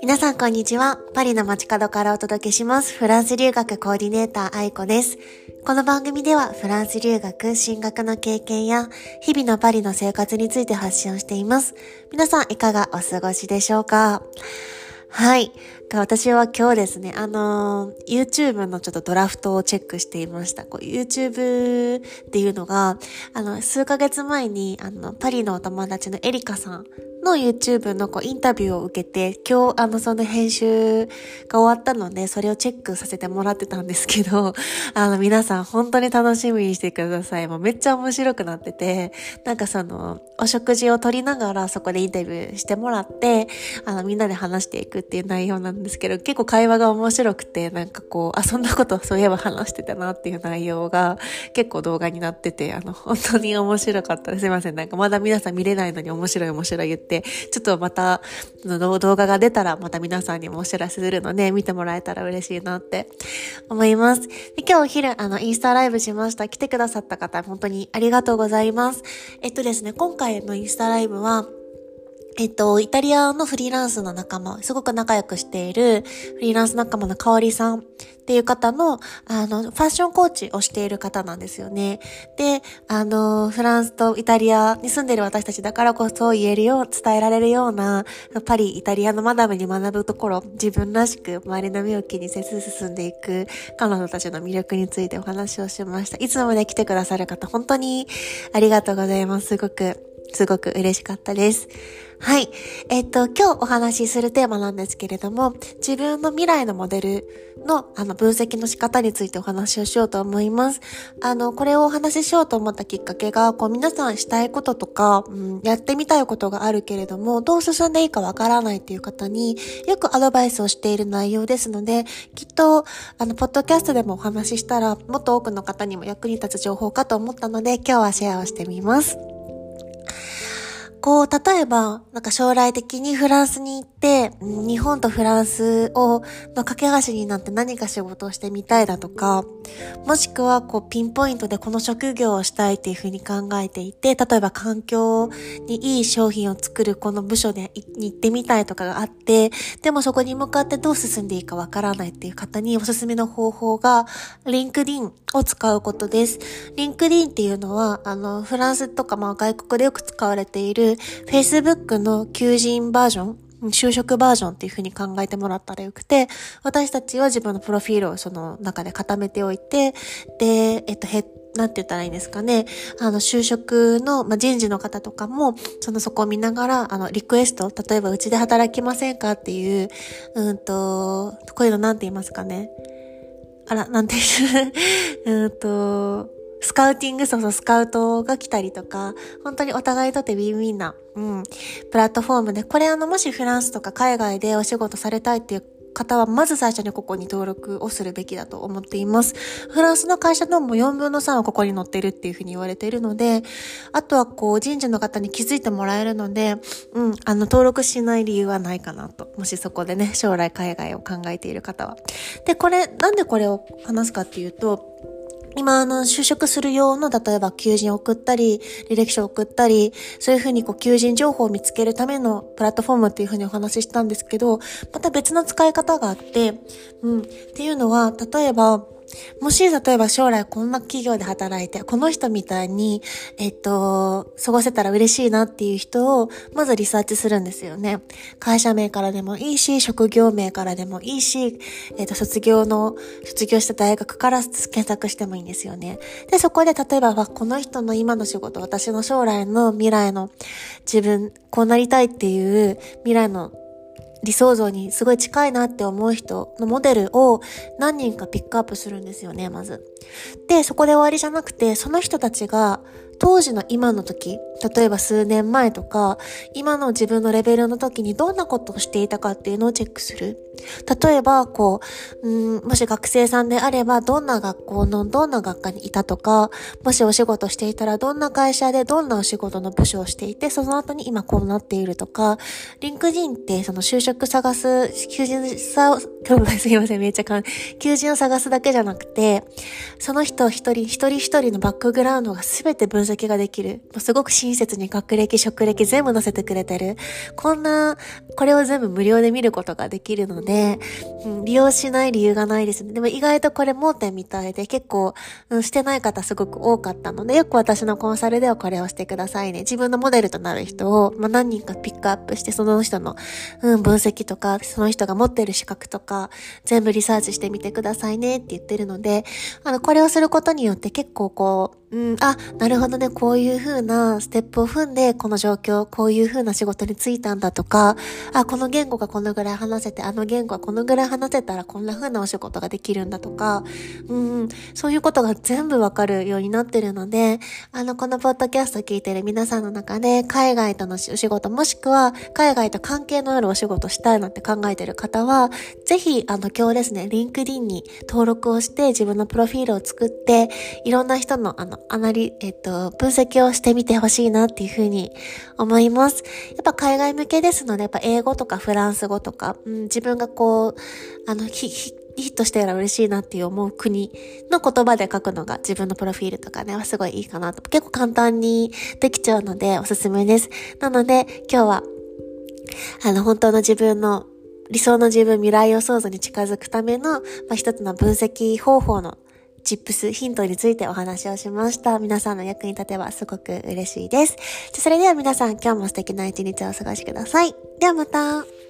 皆さんこんにちは。パリの街角からお届けします。フランス留学コーディネーター愛子です。この番組ではフランス留学、進学の経験や日々のパリの生活について発信をしています。皆さんいかがお過ごしでしょうか？はい。私は今日ですね、あの、YouTube のちょっとドラフトをチェックしていました。YouTube っていうのが、あの、数ヶ月前に、あの、パリのお友達のエリカさんの YouTube のこうインタビューを受けて、今日あのその編集が終わったので、それをチェックさせてもらってたんですけど、あの皆さん本当に楽しみにしてください。もうめっちゃ面白くなってて、なんかその、お食事をとりながらそこでインタビューしてもらって、あのみんなで話していくっていう内容なんですけど、結構会話が面白くて、なんかこう、あ、そんなことそういえば話してたなっていう内容が結構動画になってて、あの、本当に面白かったです。すいません。なんかまだ皆さん見れないのに面白い面白い言って、でちょっとまた、の動画が出たらまた皆さんにもお知らせするので、見てもらえたら嬉しいなって思います。で今日お昼、あの、インスタライブしました。来てくださった方、本当にありがとうございます。えっとですね、今回のインスタライブは、えっと、イタリアのフリーランスの仲間、すごく仲良くしているフリーランス仲間の香里さんっていう方の、あの、ファッションコーチをしている方なんですよね。で、あの、フランスとイタリアに住んでる私たちだからこそ言えるよう、伝えられるような、パリ、イタリアのマダムに学ぶところ、自分らしく周りの目を気にせず進んでいく彼女たちの魅力についてお話をしました。いつもね、来てくださる方、本当にありがとうございます。すごく。すごく嬉しかったです。はい。えっと、今日お話しするテーマなんですけれども、自分の未来のモデルの、あの、分析の仕方についてお話をしようと思います。あの、これをお話ししようと思ったきっかけが、こう、皆さんしたいこととか、うん、やってみたいことがあるけれども、どう進んでいいかわからないっていう方に、よくアドバイスをしている内容ですので、きっと、あの、ポッドキャストでもお話ししたら、もっと多くの方にも役に立つ情報かと思ったので、今日はシェアをしてみます。こう、例えば、なんか将来的にフランスに行って、日本とフランスを、の架け橋になって何か仕事をしてみたいだとか、もしくは、こう、ピンポイントでこの職業をしたいっていうふうに考えていて、例えば環境にいい商品を作るこの部署でに行ってみたいとかがあって、でもそこに向かってどう進んでいいかわからないっていう方におすすめの方法が、リンクディンを使うことです。リンクディンっていうのは、あの、フランスとかまあ外国でよく使われている Facebook の求人バージョン就職バージョンっていう風に考えてもらったらよくて、私たちは自分のプロフィールをその中で固めておいて、で、えっと、へ、なんて言ったらいいんですかね。あの、就職の、まあ、人事の方とかも、そのそこを見ながら、あの、リクエスト、例えばうちで働きませんかっていう、うんと、こういうのなんて言いますかね。あら、なんていう、うんと、スカウティング、そうそう、スカウトが来たりとか、本当にお互いにとってウィンウィンな、うん、プラットフォームで、これあの、もしフランスとか海外でお仕事されたいっていう方は、まず最初にここに登録をするべきだと思っています。フランスの会社のも4分の3はここに載っているっていうふうに言われているので、あとはこう人事の方に気づいてもらえるので、うん、あの登録しない理由はないかなと。もしそこでね、将来海外を考えている方は。で、これ、なんでこれを話すかっていうと、今、あの、就職する用の、例えば求人を送ったり、履歴書を送ったり、そういうふうにこう、求人情報を見つけるためのプラットフォームっていうふうにお話ししたんですけど、また別の使い方があって、うん。っていうのは、例えば、もし、例えば将来こんな企業で働いて、この人みたいに、えっと、過ごせたら嬉しいなっていう人を、まずリサーチするんですよね。会社名からでもいいし、職業名からでもいいし、えっと、卒業の、卒業した大学から検索してもいいんですよね。で、そこで例えば、この人の今の仕事、私の将来の未来の自分、こうなりたいっていう未来の理想像にすごい近いなって思う人のモデルを何人かピックアップするんですよね、まず。で、そこで終わりじゃなくて、その人たちが当時の今の時、例えば数年前とか、今の自分のレベルの時にどんなことをしていたかっていうのをチェックする。例えば、こう、うん、もし学生さんであれば、どんな学校のどんな学科にいたとか、もしお仕事していたら、どんな会社でどんなお仕事の部署をしていて、その後に今こうなっているとか、リンクディンってその就職探す、求人 すいません、めっちゃかん、求人を探すだけじゃなくて、その人一人、一人一人のバックグラウンドが全て分析ができる。もうすごく親切に学歴、職歴全部載せてくれてる。こんな、これを全部無料で見ることができるので、うん、利用しない理由がないですね。でも意外とこれ盲点みたいで、結構、うん、してない方すごく多かったので、よく私のコンサルではこれをしてくださいね。自分のモデルとなる人を、まあ、何人かピックアップして、その人の、うん、分析とか、その人が持ってる資格とか、全部リサーチしてみてくださいねって言ってるので、あの、これをすることによって結構こう、うん、あ、なるほどね、こういう風なステップを踏んで、この状況、こういう風な仕事に就いたんだとか、あ、この言語がこのぐらい話せて、あの言語はこのぐらい話せたらこんな風なお仕事ができるんだとか、うん、そういうことが全部わかるようになってるので、あの、このポッドキャスト聞いてる皆さんの中で、海外とのお仕事、もしくは、海外と関係のあるお仕事したいなって考えてる方は、ぜひ、あの、今日ですね、リンクディンに登録をして、自分のプロフィールを作って、いろんな人の、あの、あまり、えっと、分析をしてみてほしいなっていうふうに思います。やっぱ海外向けですので、やっぱ英語とかフランス語とか、うん、自分がこう、あの、ヒットしたら嬉しいなっていう思う国の言葉で書くのが自分のプロフィールとかね、はすごいいいかなと。結構簡単にできちゃうのでおすすめです。なので、今日は、あの、本当の自分の理想の自分、未来予想図に近づくための、まあ、一つの分析方法のチップス、ヒントについてお話をしました。皆さんの役に立てばすごく嬉しいです。それでは皆さん今日も素敵な一日をお過ごしください。ではまた。